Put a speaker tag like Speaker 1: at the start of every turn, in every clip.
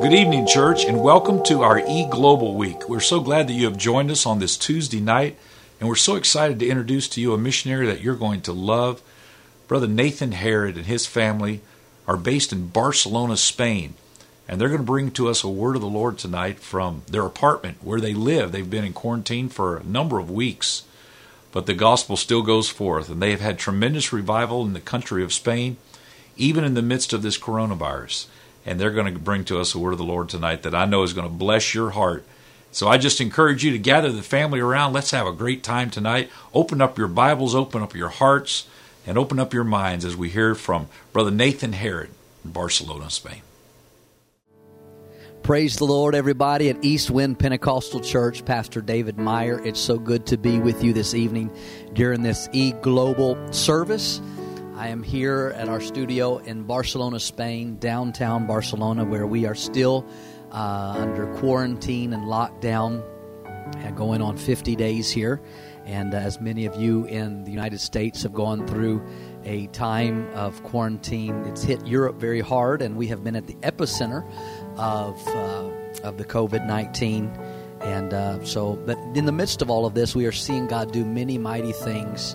Speaker 1: Good evening, church, and welcome to our E Global Week. We're so glad that you have joined us on this Tuesday night, and we're so excited to introduce to you a missionary that you're going to love. Brother Nathan Herod and his family are based in Barcelona, Spain, and they're going to bring to us a word of the Lord tonight from their apartment where they live. They've been in quarantine for a number of weeks, but the gospel still goes forth, and they have had tremendous revival in the country of Spain, even in the midst of this coronavirus and they're going to bring to us a word of the Lord tonight that I know is going to bless your heart. So I just encourage you to gather the family around. Let's have a great time tonight. Open up your Bibles, open up your hearts, and open up your minds as we hear from Brother Nathan Herod in Barcelona, Spain.
Speaker 2: Praise the Lord, everybody, at East Wind Pentecostal Church. Pastor David Meyer. It's so good to be with you this evening during this e global service. I am here at our studio in Barcelona, Spain, downtown Barcelona, where we are still uh, under quarantine and lockdown, and going on 50 days here. And as many of you in the United States have gone through a time of quarantine, it's hit Europe very hard, and we have been at the epicenter of uh, of the COVID 19. And uh, so, but in the midst of all of this, we are seeing God do many mighty things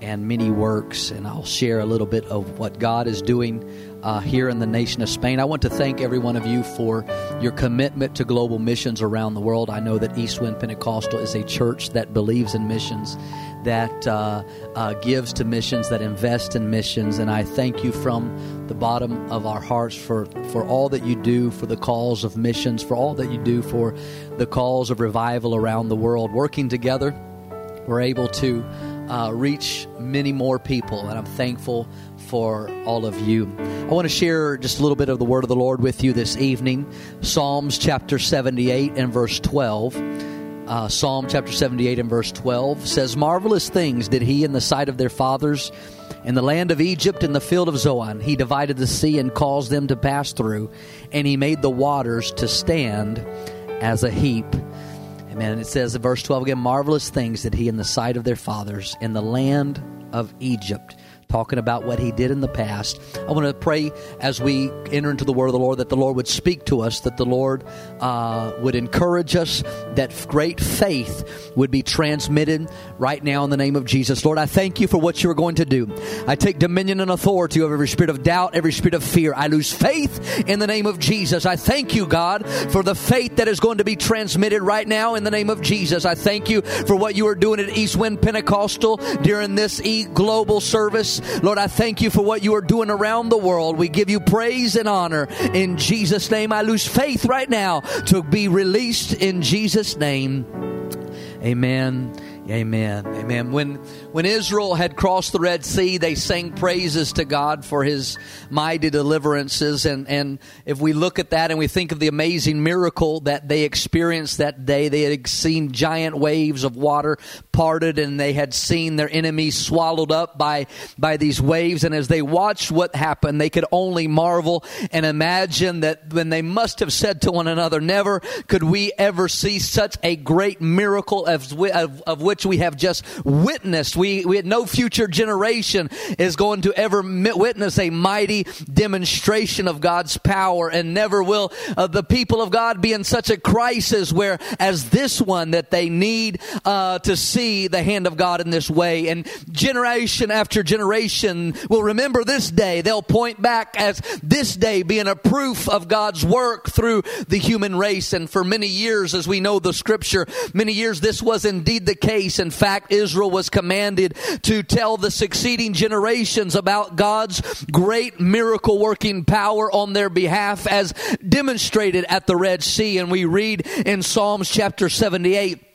Speaker 2: and many works, and I'll share a little bit of what God is doing uh, here in the nation of Spain. I want to thank every one of you for your commitment to global missions around the world. I know that Eastwind Pentecostal is a church that believes in missions, that uh, uh, gives to missions, that invests in missions, and I thank you from the bottom of our hearts for, for all that you do for the cause of missions, for all that you do for the cause of revival around the world. Working together, we're able to uh, reach many more people, and I'm thankful for all of you. I want to share just a little bit of the word of the Lord with you this evening. Psalms chapter 78 and verse 12. Uh, Psalm chapter 78 and verse 12 says, Marvelous things did he in the sight of their fathers. In the land of Egypt, in the field of Zoan, he divided the sea and caused them to pass through, and he made the waters to stand as a heap. And it says in verse 12 again, marvelous things that he in the sight of their fathers in the land of Egypt talking about what he did in the past. I want to pray as we enter into the word of the Lord that the Lord would speak to us, that the Lord uh, would encourage us, that great faith would be transmitted right now in the name of Jesus. Lord, I thank you for what you are going to do. I take dominion and authority over every spirit of doubt, every spirit of fear. I lose faith in the name of Jesus. I thank you, God, for the faith that is going to be transmitted right now in the name of Jesus. I thank you for what you are doing at Eastwind Pentecostal during this e global service. Lord, I thank you for what you are doing around the world. We give you praise and honor. In Jesus' name, I lose faith right now to be released in Jesus' name. Amen. Amen. Amen. When when Israel had crossed the Red Sea, they sang praises to God for his mighty deliverances and and if we look at that and we think of the amazing miracle that they experienced that day, they had seen giant waves of water parted and they had seen their enemies swallowed up by by these waves and as they watched what happened, they could only marvel and imagine that when they must have said to one another, never could we ever see such a great miracle of, of, which we have just witnessed. We, we no future generation is going to ever witness a mighty demonstration of God's power, and never will uh, the people of God be in such a crisis where, as this one, that they need uh, to see the hand of God in this way. And generation after generation will remember this day. They'll point back as this day being a proof of God's work through the human race. And for many years, as we know the scripture, many years this was indeed the case case. In fact, Israel was commanded to tell the succeeding generations about God's great miracle working power on their behalf as demonstrated at the Red Sea. And we read in Psalms chapter 78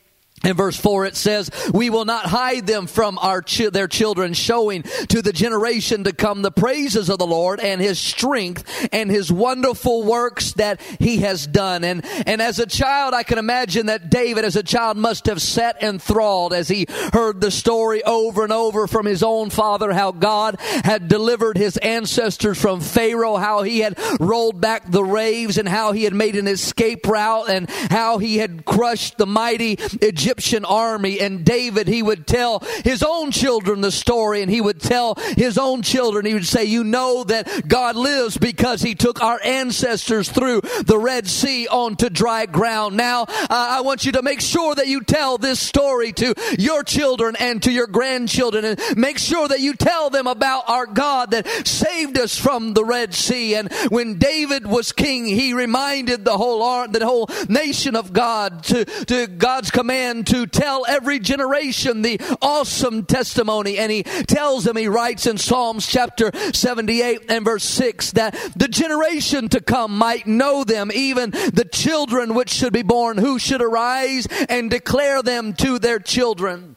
Speaker 2: in verse 4 it says, We will not hide them from our ch- their children, showing to the generation to come the praises of the Lord and his strength and his wonderful works that he has done. And, and as a child, I can imagine that David as a child must have sat enthralled as he heard the story over and over from his own father, how God had delivered his ancestors from Pharaoh, how he had rolled back the waves and how he had made an escape route and how he had crushed the mighty Egyptian Egyptian army. And David, he would tell his own children the story and he would tell his own children, he would say, you know that God lives because he took our ancestors through the Red Sea onto dry ground. Now, uh, I want you to make sure that you tell this story to your children and to your grandchildren and make sure that you tell them about our God that saved us from the Red Sea. And when David was king, he reminded the whole the whole nation of God to, to God's command to tell every generation the awesome testimony. And he tells them, he writes in Psalms chapter 78 and verse 6 that the generation to come might know them, even the children which should be born, who should arise and declare them to their children.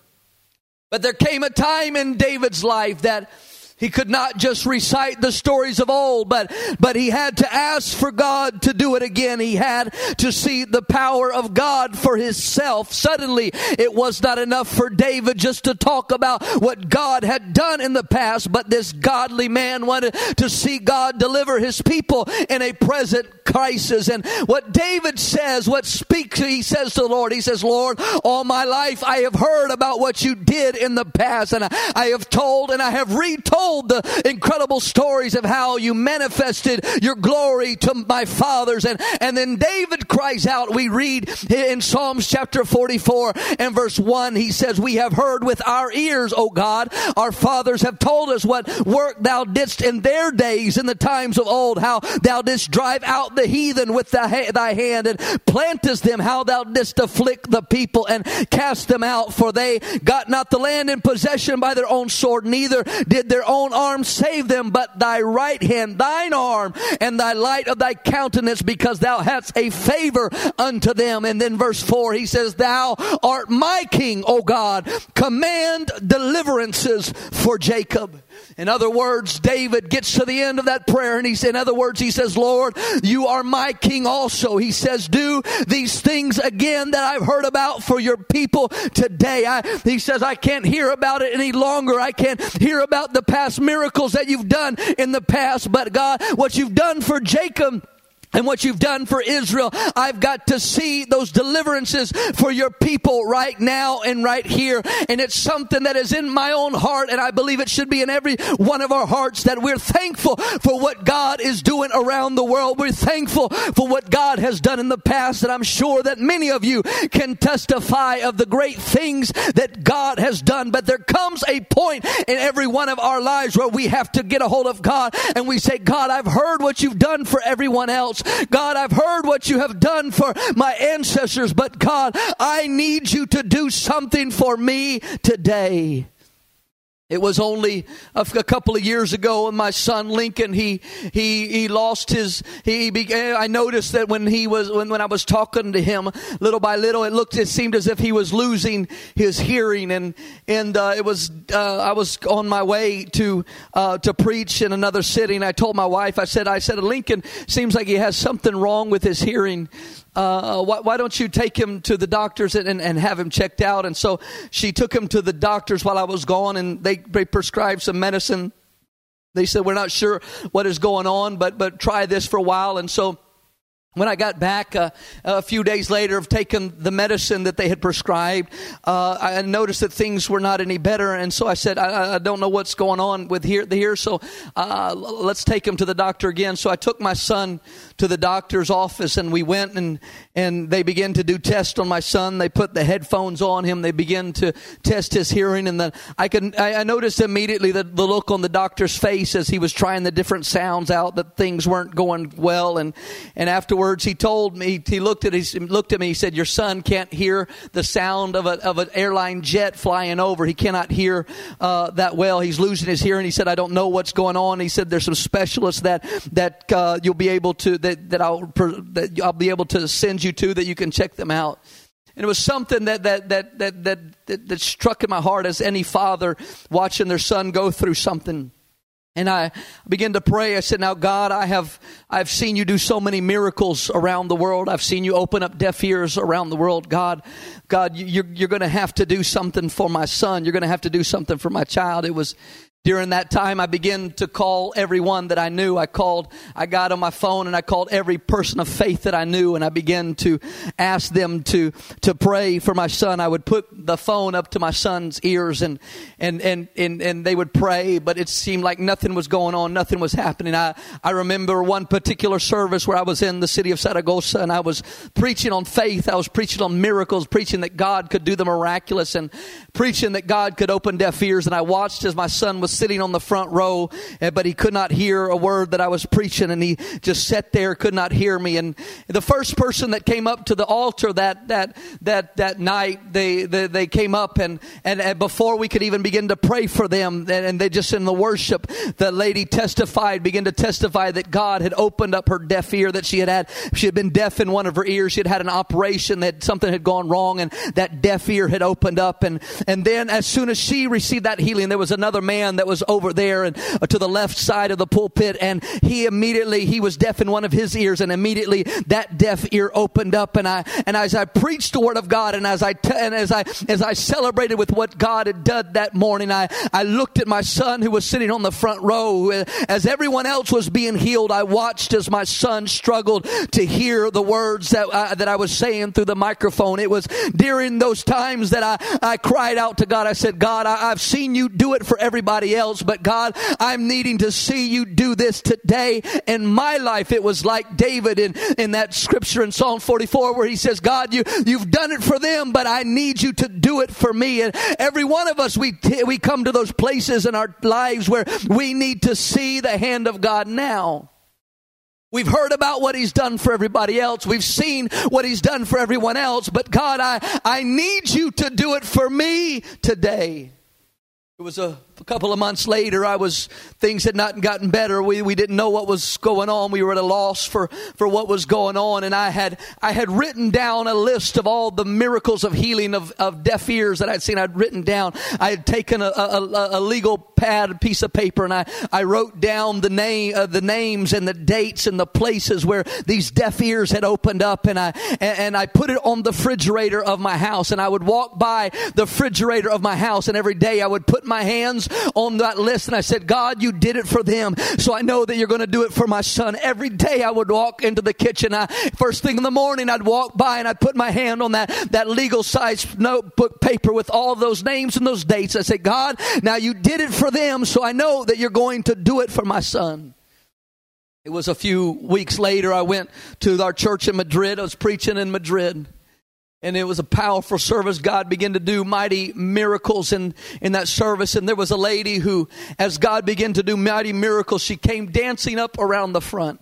Speaker 2: But there came a time in David's life that he could not just recite the stories of old, but, but he had to ask for God to do it again. He had to see the power of God for himself. Suddenly, it was not enough for David just to talk about what God had done in the past, but this godly man wanted to see God deliver his people in a present crisis. And what David says, what speaks, he says to the Lord, he says, Lord, all my life I have heard about what you did in the past, and I have told and I have retold told the incredible stories of how you manifested your glory to my fathers. And, and then David cries out, we read in Psalms chapter 44 and verse 1, he says, We have heard with our ears, O God, our fathers have told us what work thou didst in their days, in the times of old, how thou didst drive out the heathen with thy, thy hand and plantest them, how thou didst afflict the people and cast them out, for they got not the land in possession by their own sword, neither did their own own arm save them, but thy right hand, thine arm, and thy light of thy countenance, because thou hast a favor unto them. And then verse 4, he says, Thou art my king, O God. Command deliverances for Jacob. In other words, David gets to the end of that prayer and he's, in other words, he says, Lord, you are my king also. He says, do these things again that I've heard about for your people today. I, he says, I can't hear about it any longer. I can't hear about the past miracles that you've done in the past, but God, what you've done for Jacob, and what you've done for Israel. I've got to see those deliverances for your people right now and right here. And it's something that is in my own heart, and I believe it should be in every one of our hearts that we're thankful for what God is doing around the world. We're thankful for what God has done in the past, and I'm sure that many of you can testify of the great things that God has done. But there comes a point in every one of our lives where we have to get a hold of God and we say, God, I've heard what you've done for everyone else. God, I've heard what you have done for my ancestors, but God, I need you to do something for me today. It was only a, couple of years ago when my son Lincoln he he he lost his he began, I noticed that when he was when, when I was talking to him little by little it looked it seemed as if he was losing his hearing and and uh, it was uh, I was on my way to uh, to preach in another city and I told my wife I said I said Lincoln seems like he has something wrong with his hearing uh, why, why, don't you take him to the doctors and, and, and, have him checked out? And so she took him to the doctors while I was gone, and they, they prescribed some medicine. They said, We're not sure what is going on, but, but try this for a while. And so when I got back uh, a few days later of taking the medicine that they had prescribed, uh, I noticed that things were not any better, and so I said, "I, I don't know what's going on with here, here so uh, let's take him to the doctor again." So I took my son to the doctor's office, and we went and and they began to do tests on my son. They put the headphones on him. They began to test his hearing, and then I can I, I noticed immediately that the look on the doctor's face as he was trying the different sounds out that things weren't going well, and and afterwards he told me, he looked at, he looked at me, he said, your son can't hear the sound of, a, of an airline jet flying over. He cannot hear uh, that well. He's losing his hearing. He said, I don't know what's going on. He said, there's some specialists that, that uh, you'll be able to, that, that, I'll, that I'll be able to send you to that you can check them out. And it was something that, that, that, that, that, that, that struck in my heart as any father watching their son go through something. And I began to pray. I said, now God, I have, I've seen you do so many miracles around the world. I've seen you open up deaf ears around the world. God, God, you're, you're going to have to do something for my son. You're going to have to do something for my child. It was during that time, I began to call everyone that I knew. I called, I got on my phone and I called every person of faith that I knew and I began to ask them to, to pray for my son. I would put the phone up to my son's ears and, and, and, and, and they would pray, but it seemed like nothing was going on. Nothing was happening. I, I remember one particular service where I was in the city of Saragossa and I was preaching on faith. I was preaching on miracles, preaching that God could do the miraculous and preaching that God could open deaf ears. And I watched as my son was sitting on the front row, eh, but he could not hear a word that I was preaching, and he just sat there, could not hear me. And the first person that came up to the altar that that that that night, they they, they came up, and, and, and before we could even begin to pray for them, and, and they just in the worship, the lady testified, began to testify that God had opened up her deaf ear, that she had had she had been deaf in one of her ears, she had had an operation, that something had gone wrong, and that deaf ear had opened up, and and then as soon as she received that healing, there was another man that was over there and uh, to the left side of the pulpit and he immediately he was deaf in one of his ears and immediately that deaf ear opened up and I and as I preached the word of God and as I t- and as I as I celebrated with what God had done that morning I I looked at my son who was sitting on the front row. As everyone else was being healed I watched as my son struggled to hear the words that uh, that I was saying through the microphone. It was during those times that I I cried out to God. I said God I, I've seen you do it for everybody else, but God, I'm needing to see you do this today in my life. It was like David in, in that scripture in Psalm 44 where he says, God, you, you've done it for them, but I need you to do it for me. And every one of us, we, we come to those places in our lives where we need to see the hand of God now. We've heard about what he's done for everybody else. We've seen what he's done for everyone else. But God, I, I need you to do it for me today. It was a, a, couple of months later. I was things had not gotten better. We we didn't know what was going on. We were at a loss for for what was going on. And I had I had written down a list of all the miracles of healing of, of deaf ears that I'd seen. I'd written down. I had taken a, a, a legal pad, a piece of paper, and I I wrote down the name uh, the names and the dates and the places where these deaf ears had opened up. And I and, and I put it on the refrigerator of my house. And I would walk by the refrigerator of my house, and every day I would put my hands on that list and I said, God, you did it for them. So I know that you're going to do it for my son. Every day I would walk into the kitchen. I, first thing in the morning, I'd walk by and I'd put my hand on that, that legal size notebook paper with all those names and those dates. I said, God, now you did it for them. So I know that you're going to do it for my son. It was a few weeks later, I went to our church in Madrid. I was preaching in Madrid and it was a powerful service. God began to do mighty miracles in, in that service. And there was a lady who, as God began to do mighty miracles, she came dancing up around the front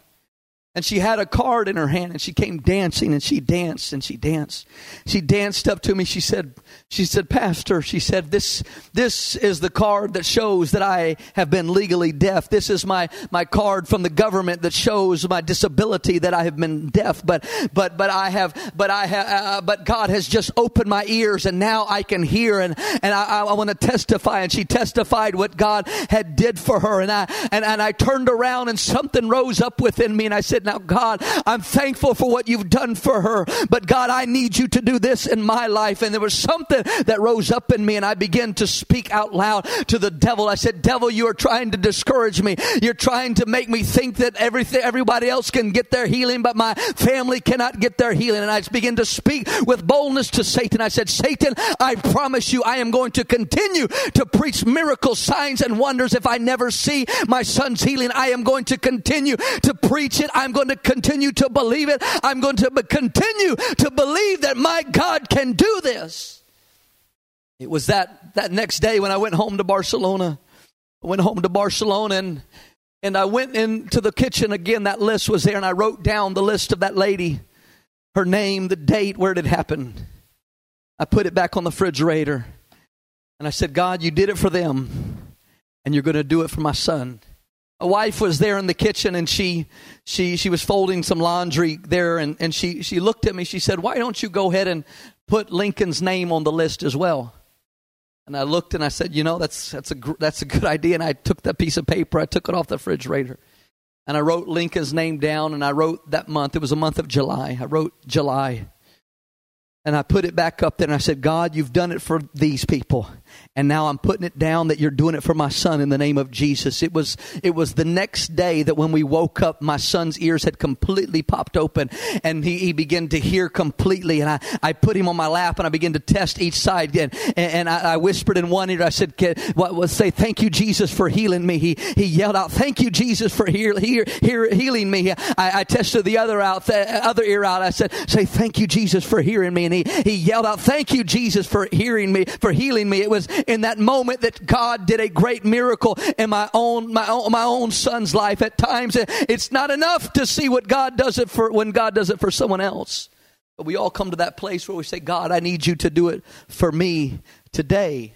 Speaker 2: and she had a card in her hand and she came dancing and she danced and she danced. She danced up to me. She said she said pastor she said this this is the card that shows that i have been legally deaf. This is my my card from the government that shows my disability that i have been deaf. But but but i have but i have uh, but god has just opened my ears and now i can hear and and i, I want to testify. And she testified what god had did for her and i and, and i turned around and something rose up within me and i said now, God, I'm thankful for what you've done for her, but God, I need you to do this in my life. And there was something that rose up in me, and I began to speak out loud to the devil. I said, Devil, you are trying to discourage me. You're trying to make me think that everything, everybody else can get their healing, but my family cannot get their healing. And I began to speak with boldness to Satan. I said, Satan, I promise you, I am going to continue to preach miracles, signs, and wonders. If I never see my son's healing, I am going to continue to preach it. I'm going to continue to believe it. I'm going to continue to believe that my God can do this. It was that, that next day when I went home to Barcelona. I went home to Barcelona and, and I went into the kitchen again. That list was there and I wrote down the list of that lady, her name, the date, where it had happened. I put it back on the refrigerator and I said, God, you did it for them and you're going to do it for my son a wife was there in the kitchen and she she she was folding some laundry there and, and she she looked at me. She said why don't you go ahead and put lincoln's name on the list as well? And i looked and i said you know that's that's a that's a good idea. And i took that piece of paper i took it off the refrigerator and i wrote lincoln's name down and i wrote that month it was a month of july i wrote july. And I put it back up there and I said, God, you've done it for these people. And now I'm putting it down that you're doing it for my son in the name of Jesus. It was it was the next day that when we woke up, my son's ears had completely popped open, and he, he began to hear completely. And I, I put him on my lap and I began to test each side. And, and I, I whispered in one ear, I said, "What was say thank you Jesus for healing me?" He he yelled out, "Thank you Jesus for heal, heal, heal, healing me." I, I tested the other out, the other ear out. I said, "Say thank you Jesus for hearing me," and he he yelled out, "Thank you Jesus for hearing me for healing me." It was in that moment that God did a great miracle in my own my own my own son's life. At times, it's not enough to see what God does it for when God does it for someone else. But we all come to that place where we say, God, I need you to do it for me today.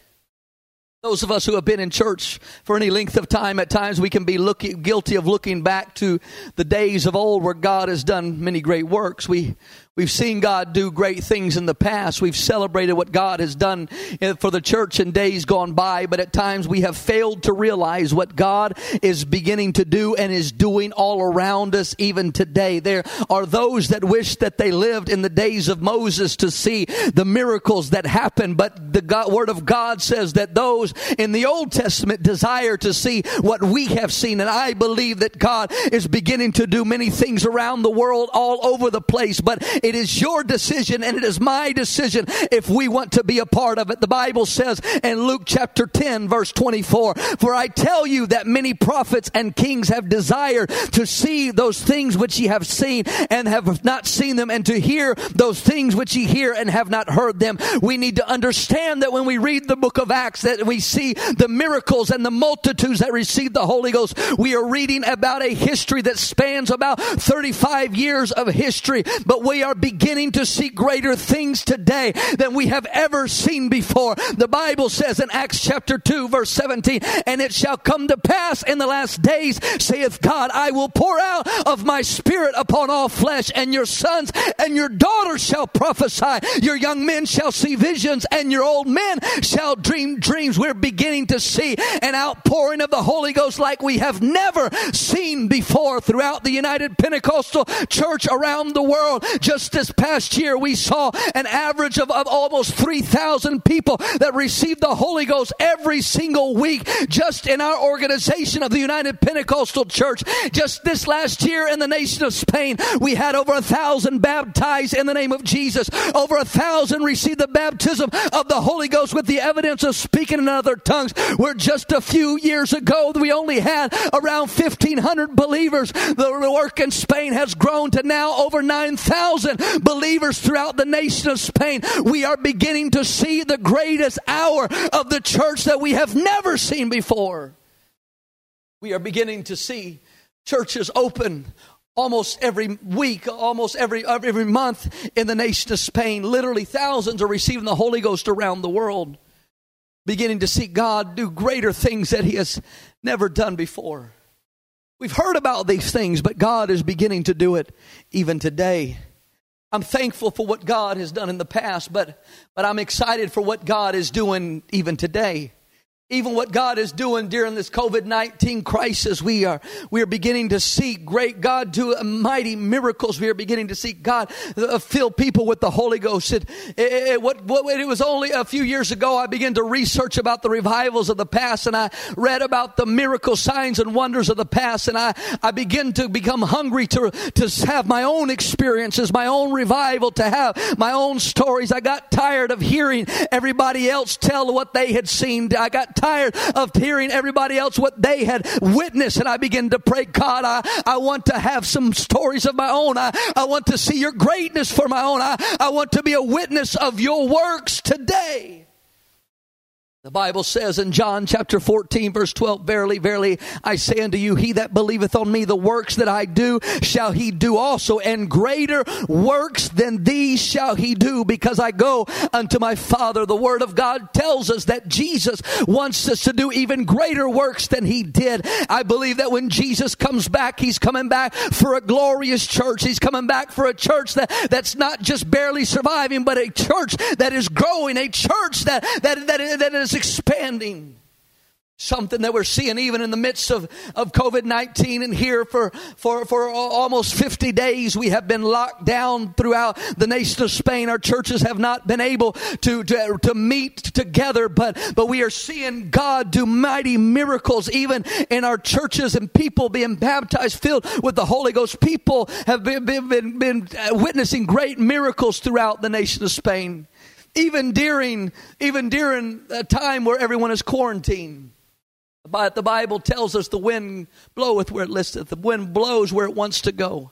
Speaker 2: Those of us who have been in church for any length of time, at times we can be looking, guilty of looking back to the days of old where God has done many great works. We, We've seen God do great things in the past. We've celebrated what God has done eh, for the church in days gone by, but at times we have failed to realize what God is beginning to do and is doing all around us even today. There are those that wish that they lived in the days of Moses to see the miracles that happen, but the God, Word of God says that those in the Old Testament desire to see what we have seen, and I believe that God is beginning to do many things around the world all over the place, but it is your decision and it is my decision if we want to be a part of it. The Bible says in Luke chapter 10 verse 24, for I tell you that many prophets and kings have desired to see those things which ye have seen and have not seen them and to hear those things which ye hear and have not heard them. We need to understand that when we read the book of Acts that we see the miracles and the multitudes that received the Holy Ghost. We are reading about a history that spans about 35 years of history, but we are beginning to see greater things today than we have ever seen before. The Bible says in Acts chapter 2 verse 17, and it shall come to pass in the last days, saith God, I will pour out of my spirit upon all flesh, and your sons and your daughters shall prophesy. Your young men shall see visions, and your old men shall dream dreams. We're beginning to see an outpouring of the Holy Ghost like we have never seen before throughout the United Pentecostal Church around the world. Just just this past year, we saw an average of, of almost 3,000 people that received the Holy Ghost every single week just in our organization of the United Pentecostal Church. Just this last year in the nation of Spain, we had over a thousand baptized in the name of Jesus. Over a thousand received the baptism of the Holy Ghost with the evidence of speaking in other tongues. Where just a few years ago, we only had around 1,500 believers. The work in Spain has grown to now over 9,000 believers throughout the nation of Spain, we are beginning to see the greatest hour of the church that we have never seen before. We are beginning to see churches open almost every week, almost every every month in the nation of Spain. Literally thousands are receiving the Holy Ghost around the world, beginning to see God do greater things that he has never done before. We've heard about these things, but God is beginning to do it even today. I'm thankful for what God has done in the past, but, but I'm excited for what God is doing even today even what God is doing during this COVID-19 crisis, we are, we are beginning to see great God do mighty miracles. We are beginning to see God uh, fill people with the Holy Ghost. It, it, it, what, what, it was only a few years ago I began to research about the revivals of the past and I read about the miracle signs and wonders of the past and I, I began to become hungry to, to have my own experiences, my own revival, to have my own stories. I got tired of hearing everybody else tell what they had seen. I got tired of hearing everybody else what they had witnessed. And I began to pray, God, I, I want to have some stories of my own. I, I want to see your greatness for my own. I, I want to be a witness of your works today. The Bible says in John chapter 14 verse 12, Verily, verily, I say unto you, he that believeth on me, the works that I do shall he do also, and greater works than these shall he do, because I go unto my Father. The Word of God tells us that Jesus wants us to do even greater works than he did. I believe that when Jesus comes back, he's coming back for a glorious church. He's coming back for a church that, that's not just barely surviving, but a church that is growing, a church that, that, that, that is expanding. something that we're seeing even in the midst of, of COVID-19 and here for, for, for almost 50 days we have been locked down throughout the nation of Spain. Our churches have not been able to, to, to meet together, but, but we are seeing God do mighty miracles even in our churches and people being baptized, filled with the Holy Ghost. People have been, been, been, been witnessing great miracles throughout the nation of Spain. Even during, even during a time where everyone is quarantined. But the Bible tells us the wind bloweth where it listeth, the wind blows where it wants to go.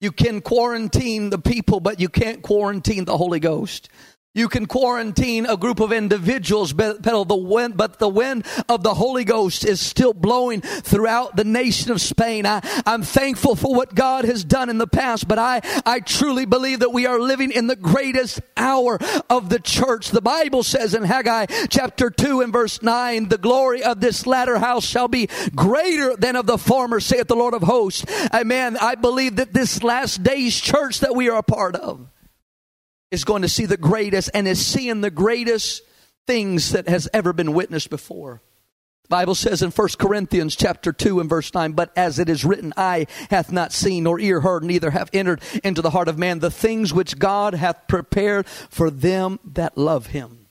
Speaker 2: You can quarantine the people, but you can't quarantine the Holy Ghost. You can quarantine a group of individuals, but the wind, but the wind of the Holy Ghost is still blowing throughout the nation of Spain. I, am thankful for what God has done in the past, but I, I truly believe that we are living in the greatest hour of the church. The Bible says in Haggai chapter 2 and verse 9, the glory of this latter house shall be greater than of the former, saith the Lord of hosts. Amen. I believe that this last day's church that we are a part of is going to see the greatest and is seeing the greatest things that has ever been witnessed before. The Bible says in 1 Corinthians chapter 2 and verse 9, but as it is written, eye hath not seen nor ear heard, neither have entered into the heart of man the things which God hath prepared for them that love him.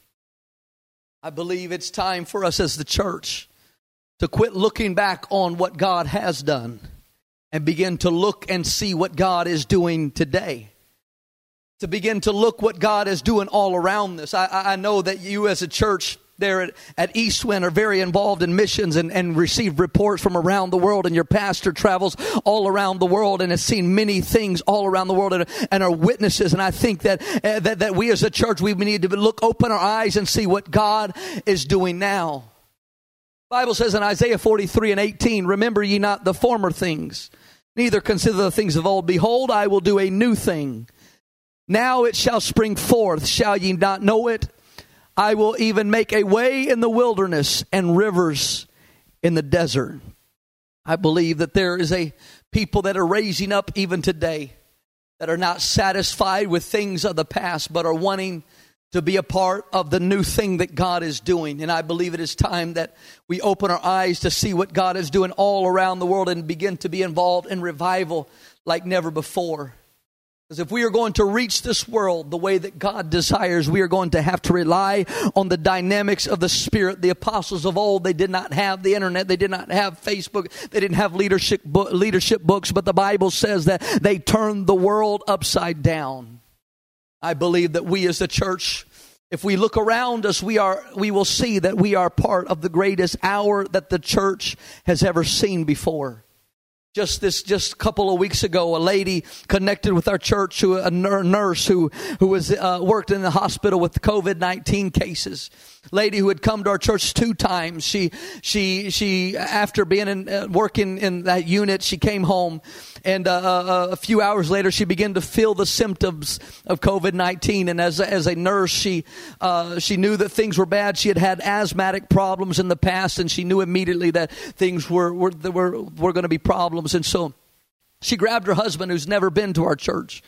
Speaker 2: I believe it's time for us as the church to quit looking back on what God has done and begin to look and see what God is doing today to begin to look what God is doing all around this. I, I know that you as a church there at, at Eastwind are very involved in missions and, and receive reports from around the world and your pastor travels all around the world and has seen many things all around the world and, and are witnesses and I think that, uh, that that we as a church we need to look open our eyes and see what God is doing now. Bible says in Isaiah 43 and 18, remember ye not the former things, neither consider the things of old. Behold, I will do a new thing. Now it shall spring forth. Shall ye not know it? I will even make a way in the wilderness and rivers in the desert. I believe that there is a people that are raising up even today that are not satisfied with things of the past, but are wanting to be a part of the new thing that God is doing. And I believe it is time that we open our eyes to see what God is doing all around the world and begin to be involved in revival like never before. Because if we are going to reach this world the way that God desires, we are going to have to rely on the dynamics of the Spirit. The apostles of old, they did not have the internet, they did not have Facebook, they didn't have leadership, leadership books, but the Bible says that they turned the world upside down. I believe that we as the church, if we look around us, we are, we will see that we are part of the greatest hour that the church has ever seen before just this just a couple of weeks ago a lady connected with our church who a nurse who who was uh, worked in the hospital with covid-19 cases. Lady who had come to our church two times. She she she after being in uh, working in that unit she came home and uh, uh, a few hours later, she began to feel the symptoms of COVID 19. And as, as a nurse, she, uh, she knew that things were bad. She had had asthmatic problems in the past, and she knew immediately that things were, were, were, were going to be problems. And so she grabbed her husband, who's never been to our church.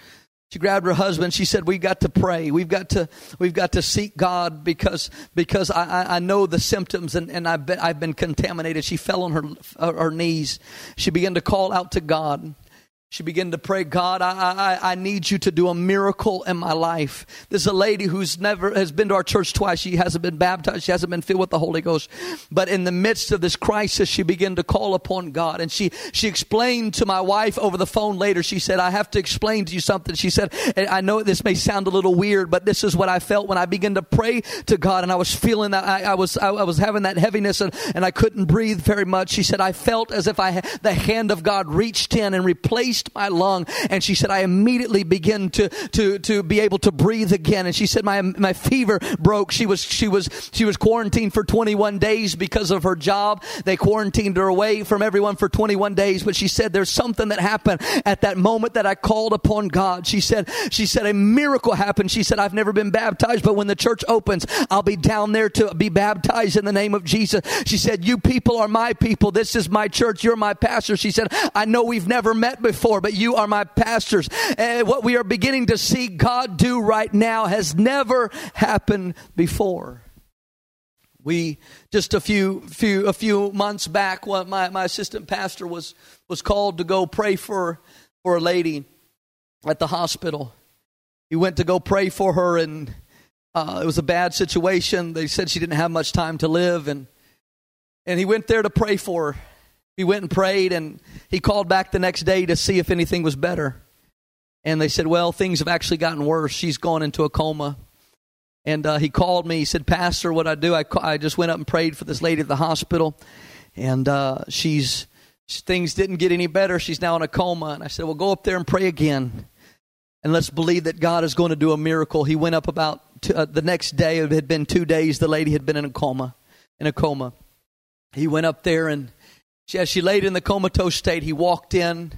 Speaker 2: She grabbed her husband. She said, "We've got to pray. We've got to we've got to seek God because because I, I know the symptoms and, and I've been I've been contaminated." She fell on her her knees. She began to call out to God. She began to pray, God, I, I, I need you to do a miracle in my life. There's a lady who's never has been to our church twice. She hasn't been baptized. She hasn't been filled with the Holy Ghost. But in the midst of this crisis, she began to call upon God. And she, she explained to my wife over the phone later, she said, I have to explain to you something. She said, I know this may sound a little weird, but this is what I felt when I began to pray to God and I was feeling that I, I was, I, I, was having that heaviness and, and I couldn't breathe very much. She said, I felt as if I, the hand of God reached in and replaced my lung. And she said, I immediately begin to, to, to be able to breathe again. And she said, my, my fever broke. She was, she was, she was quarantined for 21 days because of her job. They quarantined her away from everyone for 21 days. But she said, there's something that happened at that moment that I called upon God. She said, she said, a miracle happened. She said, I've never been baptized, but when the church opens, I'll be down there to be baptized in the name of Jesus. She said, you people are my people. This is my church. You're my pastor. She said, I know we've never met before but you are my pastors. And what we are beginning to see God do right now has never happened before. We just a few few a few months back, my my assistant pastor was was called to go pray for for a lady at the hospital. He went to go pray for her, and uh, it was a bad situation. They said she didn't have much time to live, and and he went there to pray for her. He went and prayed, and he called back the next day to see if anything was better. And they said, "Well, things have actually gotten worse. She's gone into a coma." And uh, he called me. He said, Pastor, what I do, I, I just went up and prayed for this lady at the hospital. And uh, she's, things didn't get any better. She's now in a coma. And I said, Well, go up there and pray again. And let's believe that God is going to do a miracle. He went up about two, uh, the next day. It had been two days. The lady had been in a coma. In a coma. He went up there and she, as she laid in the comatose state, he walked in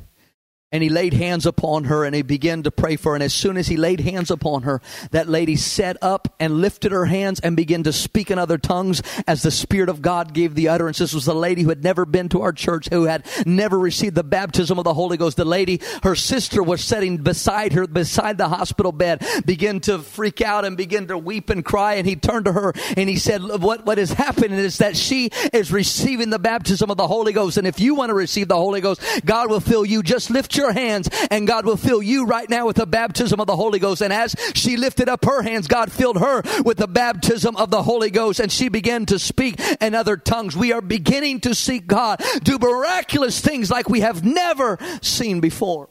Speaker 2: and he laid hands upon her and he began to pray for her. And as soon as he laid hands upon her, that lady sat up and lifted her hands and began to speak in other tongues as the Spirit of God gave the utterance. This was the lady who had never been to our church, who had never received the baptism of the Holy Ghost. The lady, her sister was sitting beside her, beside the hospital bed, began to freak out and begin to weep and cry. And he turned to her and he said, what, what is happening is that she is receiving the baptism of the Holy Ghost. And if you want to receive the Holy Ghost, God will fill you. Just lift your your hands and God will fill you right now with the baptism of the Holy Ghost. And as she lifted up her hands, God filled her with the baptism of the Holy Ghost and she began to speak in other tongues. We are beginning to see God do miraculous things like we have never seen before.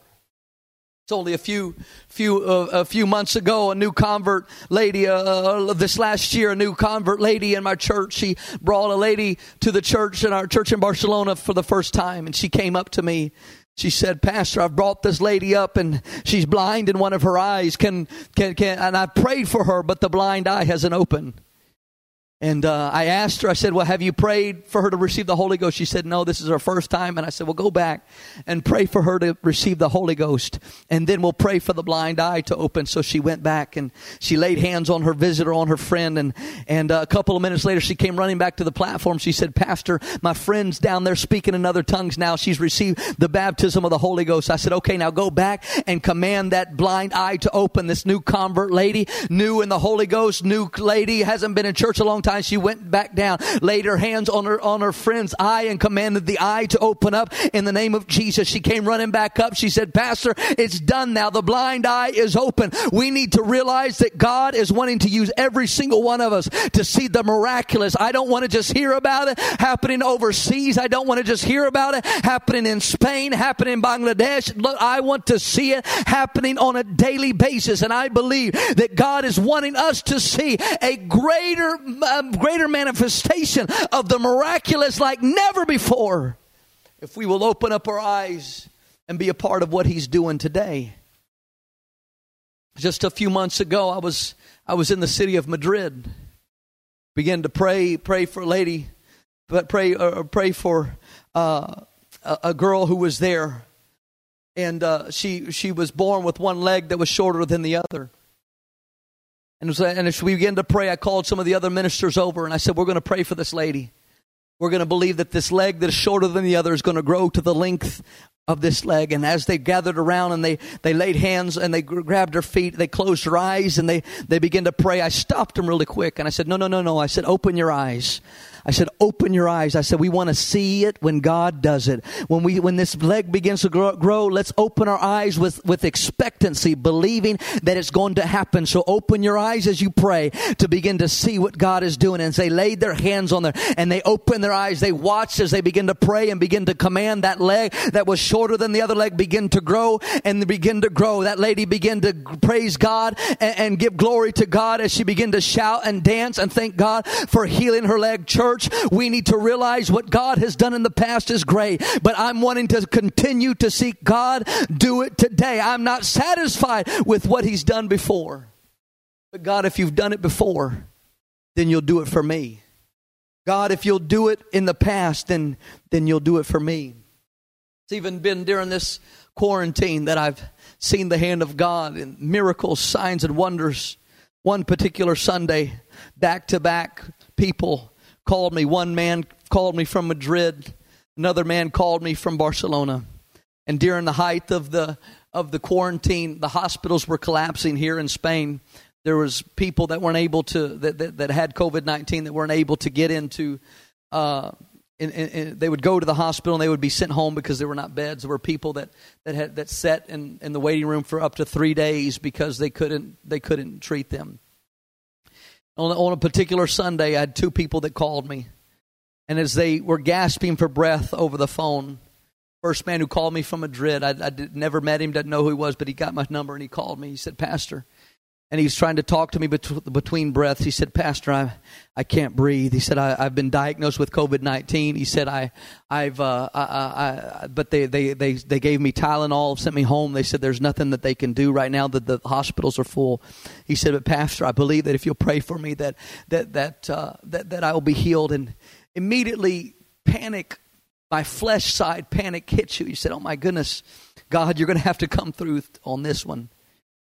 Speaker 2: It's only a few few uh, a few months ago. A new convert lady. Uh, uh, this last year, a new convert lady in my church. She brought a lady to the church in our church in Barcelona for the first time, and she came up to me she said, Pastor, I've brought this lady up and she's blind in one of her eyes. Can, can, can, and I prayed for her, but the blind eye hasn't opened. And uh, I asked her, I said, Well, have you prayed for her to receive the Holy Ghost? She said, No, this is her first time. And I said, Well, go back and pray for her to receive the Holy Ghost. And then we'll pray for the blind eye to open. So she went back and she laid hands on her visitor, on her friend. And, and uh, a couple of minutes later, she came running back to the platform. She said, Pastor, my friend's down there speaking in other tongues now. She's received the baptism of the Holy Ghost. I said, Okay, now go back and command that blind eye to open. This new convert lady, new in the Holy Ghost, new lady, hasn't been in church a long She went back down, laid her hands on her, on her friend's eye and commanded the eye to open up in the name of Jesus. She came running back up. She said, Pastor, it's done now. The blind eye is open. We need to realize that God is wanting to use every single one of us to see the miraculous. I don't want to just hear about it happening overseas. I don't want to just hear about it happening in Spain, happening in Bangladesh. Look, I want to see it happening on a daily basis. And I believe that God is wanting us to see a greater, uh, um, greater manifestation of the miraculous like never before if we will open up our eyes and be a part of what he's doing today. Just a few months ago, I was I was in the city of Madrid. Began to pray pray for a lady, but pray uh, pray for uh, a, a, girl who was there, and uh, she she was born with one leg that was shorter than the other. And, and as we began to pray, I called some of the other ministers over and I said, We're going to pray for this lady. We're going to believe that this leg that is shorter than the other is going to grow to the length of this leg. And as they gathered around and they, they laid hands and they grabbed her feet, they closed their eyes and they, they began to pray. I stopped them really quick and I said, No, no, no, no. I said, Open your eyes. I said, open your eyes. I said, we want to see it when God does it. When we, when this leg begins to grow, grow, let's open our eyes with, with expectancy, believing that it's going to happen. So open your eyes as you pray to begin to see what God is doing. And they laid their hands on there and they opened their eyes. They watched as they begin to pray and begin to command that leg that was shorter than the other leg begin to grow and begin to grow. That lady began to praise God and, and give glory to God as she began to shout and dance and thank God for healing her leg. Church, church, we need to realize what God has done in the past is great, but I'm wanting to continue to seek God do it today. I'm not satisfied with what He's done before. But God, if you've done it before, then you'll do it for me. God, if you'll do it in the past, then, then you'll do it for me. It's even been during this quarantine that I've seen the hand of God in miracles, signs, and wonders. One particular Sunday, back to back people called me. One man called me from Madrid. Another man called me from Barcelona. And during the height of the of the quarantine, the hospitals were collapsing here in Spain. There was people that weren't able to that that, that had COVID nineteen that weren't able to get into. Uh, and, and, and, they would go to the hospital and they would be sent home because there were not beds. There were people that that had that sat in, in the waiting room for up to three days because they couldn't they couldn't treat them. On, on a particular Sunday, I had two people that called me, and as they were gasping for breath over the phone, first man who called me from Madrid, I, I did, never met him, didn't know who he was, but he got my number and he called me. He said, "Pastor." And he's trying to talk to me bet- between breaths. He said, Pastor, I, I can't breathe. He said, I, have been diagnosed with COVID 19. He said, I, I've, uh, I, I, but they, they, they, they gave me Tylenol, sent me home. They said, there's nothing that they can do right now that the hospitals are full. He said, but Pastor, I believe that if you'll pray for me, that, that, that, uh, that, that I will be healed. And immediately panic, my flesh side panic hits you. He said, oh my goodness, God, you're going to have to come through on this one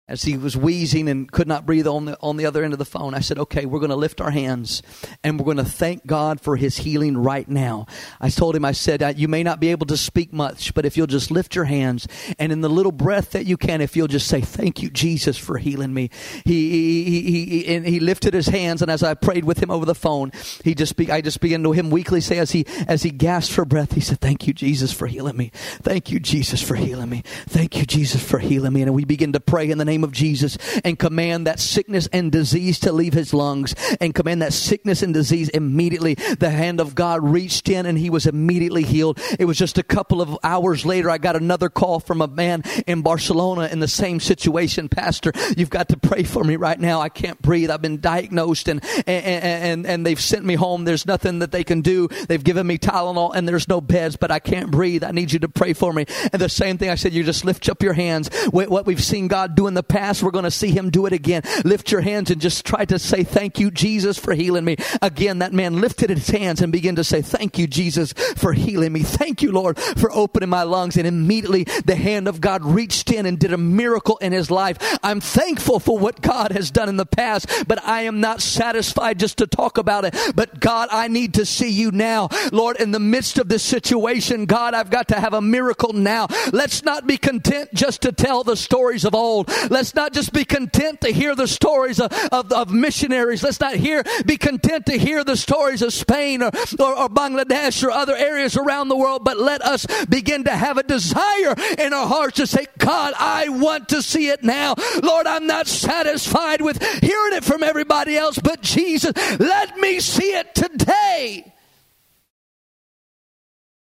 Speaker 2: as he was wheezing and could not breathe on the, on the other end of the phone, I said, okay, we're going to lift our hands and we're going to thank God for his healing right now. I told him, I said, you may not be able to speak much, but if you'll just lift your hands and in the little breath that you can, if you'll just say, thank you, Jesus, for healing me. He, he, he, he, and he lifted his hands and as I prayed with him over the phone, he just, be, I just began to him weakly say as he, as he gasped for breath, he said, thank you, Jesus, for healing me. Thank you, Jesus, for healing me. Thank you, Jesus, for healing me. And we begin to pray in the name name of Jesus and command that sickness and disease to leave his lungs and command that sickness and disease immediately. The hand of God reached in and he was immediately healed. It was just a couple of hours later, I got another call from a man in Barcelona in the same situation. Pastor, you've got to pray for me right now. I can't breathe. I've been diagnosed and, and, and, and they've sent me home. There's nothing that they can do. They've given me Tylenol and there's no beds, but I can't breathe. I need you to pray for me. And the same thing I said, you just lift up your hands. What we've seen God do in the past, we're going to see him do it again. Lift your hands and just try to say, Thank you, Jesus, for healing me. Again, that man lifted his hands and began to say, Thank you, Jesus, for healing me. Thank you, Lord, for opening my lungs. And immediately the hand of God reached in and did a miracle in his life. I'm thankful for what God has done in the past, but I am not satisfied just to talk about it. But God, I need to see you now. Lord, in the midst of this situation, God, I've got to have a miracle now. Let's not be content just to tell the stories of old. Let's not just be content to hear the stories of, of, of missionaries. Let's not hear, be content to hear the stories of Spain or, or, or Bangladesh or other areas around the world, but let us begin to have a desire in our hearts to say, God, I want to see it now. Lord, I'm not satisfied with hearing it from everybody else, but Jesus, let me see it today.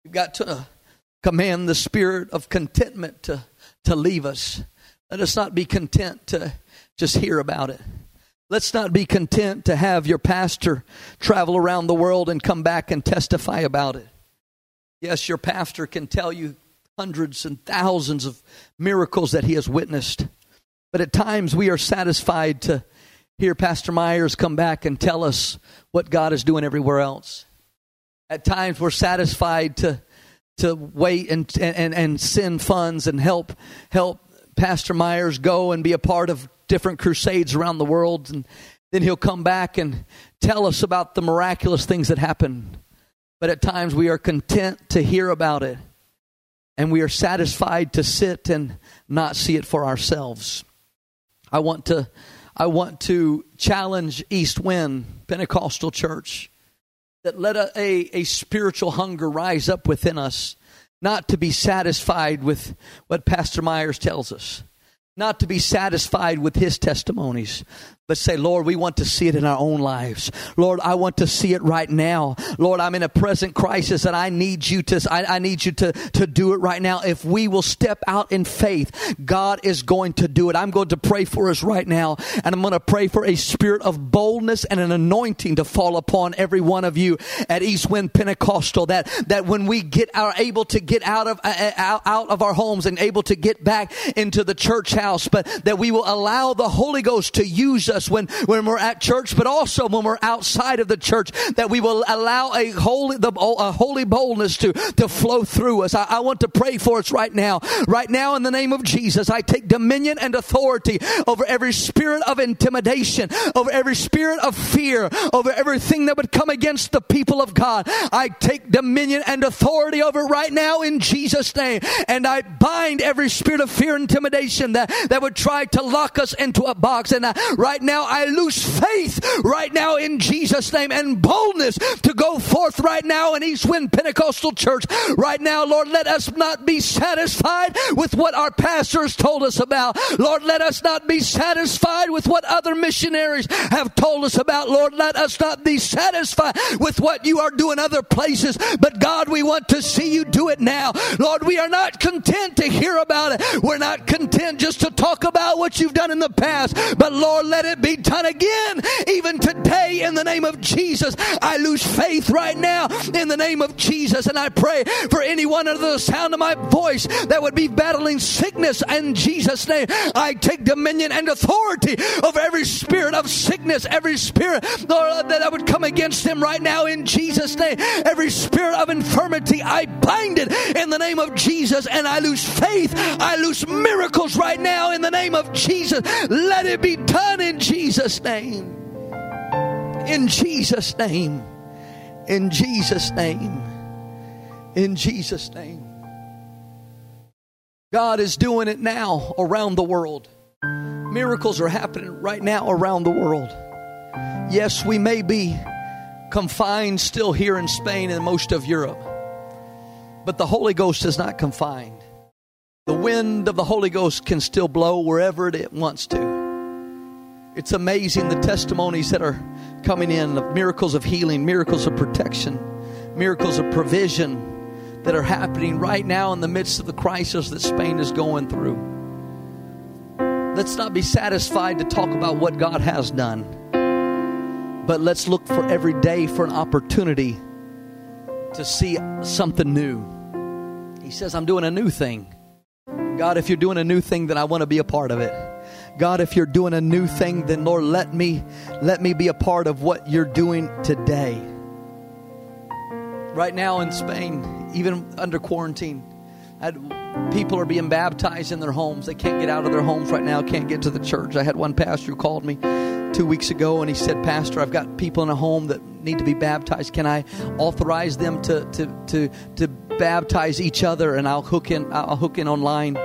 Speaker 2: We've got to command the spirit of contentment to, to leave us. Let us not be content to just hear about it. Let's not be content to have your pastor travel around the world and come back and testify about it. Yes, your pastor can tell you hundreds and thousands of miracles that he has witnessed. But at times we are satisfied to hear Pastor Myers come back and tell us what God is doing everywhere else. At times we're satisfied to to wait and and, and send funds and help help Pastor Myers go and be a part of different crusades around the world. And then he'll come back and tell us about the miraculous things that happen. But at times we are content to hear about it. And we are satisfied to sit and not see it for ourselves. I want to, I want to challenge East Wind Pentecostal Church that let a, a, a spiritual hunger rise up within us not to be satisfied with what Pastor Myers tells us, not to be satisfied with his testimonies, but say, Lord, we want to see it in our own lives. Lord, I want to see it right now. Lord, I'm in a present crisis and I need you to, I, I, need you to, to do it right now. If we will step out in faith, God is going to do it. I'm going to pray for us right now and I'm going to pray for a spirit of boldness and an anointing to fall upon every one of you at East Wind Pentecostal that, that when we get are able to get out of, uh, uh out of our homes and able to get back into the church house, but that we will allow the Holy Ghost to use us when, when we're at church, but also when we're outside of the church, that we will allow a holy, the, a holy boldness to, to flow through us. I, I want to pray for us right now. Right now, in the name of Jesus, I take dominion and authority over every spirit of intimidation, over every spirit of fear, over everything that would come against the people of God. I take dominion and authority over it right now in Jesus' name. And I bind every spirit of fear and intimidation that, that would try to lock us into a box. And I, right now. I lose faith right now in Jesus' name and boldness to go forth right now in East Wind Pentecostal Church. Right now, Lord, let us not be satisfied with what our pastors told us about. Lord, let us not be satisfied with what other missionaries have told us about. Lord, let us not be satisfied with what you are doing other places. But God, we want to see you do it now. Lord, we are not content to hear about it. We're not content just to talk about what you've done in the past. But Lord, let it be done again, even today in the name of Jesus. I lose faith right now in the name of Jesus. And I pray for anyone under the sound of my voice that would be battling sickness in Jesus' name. I take dominion and authority over every spirit of sickness, every spirit, Lord, that I would come against them right now in Jesus' name. Every spirit of infirmity, I bind it in the name of Jesus and I lose faith. I lose miracles right now in the name of Jesus. Let it be done in Jesus' name. In Jesus' name. In Jesus' name. In Jesus' name. God is doing it now around the world. Miracles are happening right now around the world. Yes, we may be confined still here in Spain and most of Europe, but the Holy Ghost is not confined. The wind of the Holy Ghost can still blow wherever it wants to. It's amazing the testimonies that are coming in of miracles of healing, miracles of protection, miracles of provision that are happening right now in the midst of the crisis that Spain is going through. Let's not be satisfied to talk about what God has done, but let's look for every day for an opportunity to see something new. He says, I'm doing a new thing. God, if you're doing a new thing, then I want to be a part of it. God, if you're doing a new thing, then Lord, let me let me be a part of what you're doing today. Right now in Spain, even under quarantine, people are being baptized in their homes. They can't get out of their homes right now, can't get to the church. I had one pastor who called me two weeks ago and he said, Pastor, I've got people in a home that need to be baptized. Can I authorize them to, to, to, to baptize each other and I'll hook in I'll hook in online.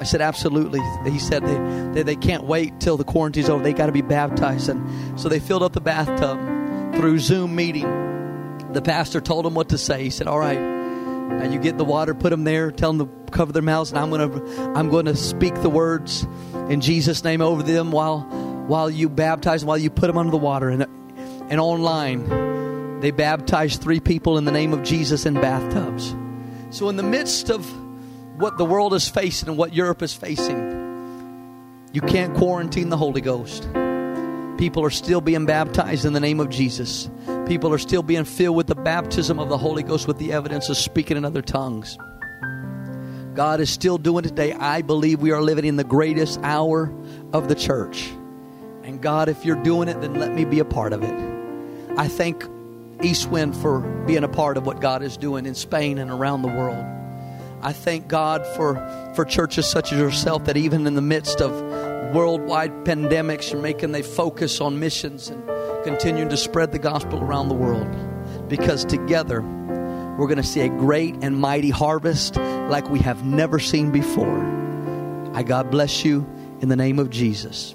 Speaker 2: I said absolutely. He said they, they, they can't wait till the quarantine's over. They got to be baptized, and so they filled up the bathtub through Zoom meeting. The pastor told them what to say. He said, "All right, now you get the water, put them there, tell them to cover their mouths, and I'm going to I'm to speak the words in Jesus' name over them while while you baptize, while you put them under the water, and and online." They baptized three people in the name of Jesus in bathtubs. So, in the midst of what the world is facing and what Europe is facing, you can't quarantine the Holy Ghost. People are still being baptized in the name of Jesus. People are still being filled with the baptism of the Holy Ghost with the evidence of speaking in other tongues. God is still doing it today. I believe we are living in the greatest hour of the church. And God, if you're doing it, then let me be a part of it. I thank Eastwind for being a part of what God is doing in Spain and around the world. I thank God for, for churches such as yourself that even in the midst of worldwide pandemics, you're making they focus on missions and continuing to spread the gospel around the world. Because together, we're going to see a great and mighty harvest like we have never seen before. I God bless you in the name of Jesus.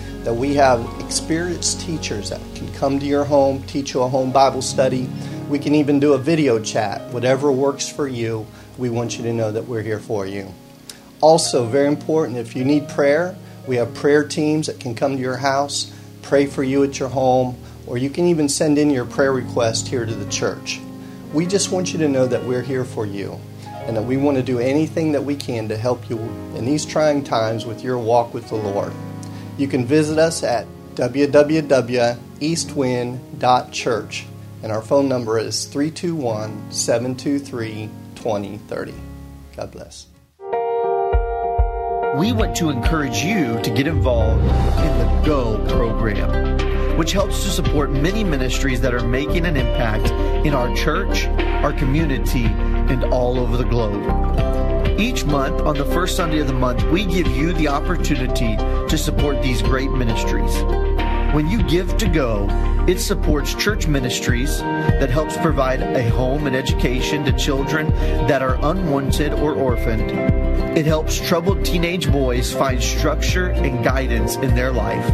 Speaker 3: that we have experienced teachers that can come to your home, teach you a home Bible study. We can even do a video chat. Whatever works for you, we want you to know that we're here for you. Also, very important, if you need prayer, we have prayer teams that can come to your house, pray for you at your home, or you can even send in your prayer request here to the church. We just want you to know that we're here for you and that we want to do anything that we can to help you in these trying times with your walk with the Lord. You can visit us at www.eastwind.church. and our phone number is 321 723 2030. God bless.
Speaker 4: We want to encourage you to get involved in the GO program, which helps to support many ministries that are making an impact in our church, our community, and all over the globe. Each month, on the first Sunday of the month, we give you the opportunity to support these great ministries. When you give to go, it supports church ministries that helps provide a home and education to children that are unwanted or orphaned. It helps troubled teenage boys find structure and guidance in their life.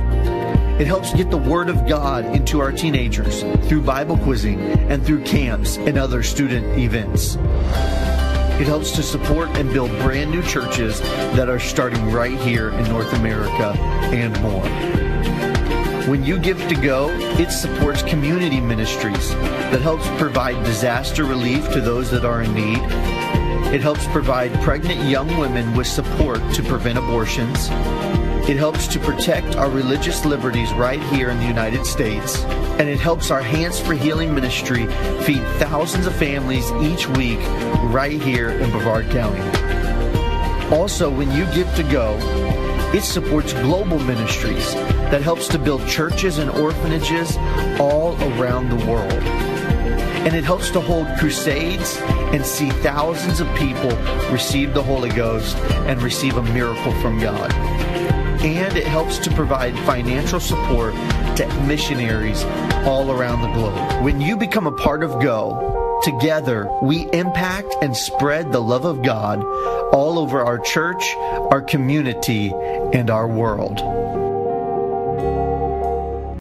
Speaker 4: It helps get the Word of God into our teenagers through Bible quizzing and through camps and other student events. It helps to support and build brand new churches that are starting right here in North America and more. When you give to go, it supports community ministries that helps provide disaster relief to those that are in need. It helps provide pregnant young women with support to prevent abortions. It helps to protect our religious liberties right here in the United States. And it helps our Hands for Healing ministry feed thousands of families each week right here in Brevard County. Also, when you give to go, it supports global ministries that helps to build churches and orphanages all around the world. And it helps to hold crusades and see thousands of people receive the Holy Ghost and receive a miracle from God. And it helps to provide financial support to missionaries all around the globe. When you become a part of Go, Together, we impact and spread the love of God all over our church, our community, and our world.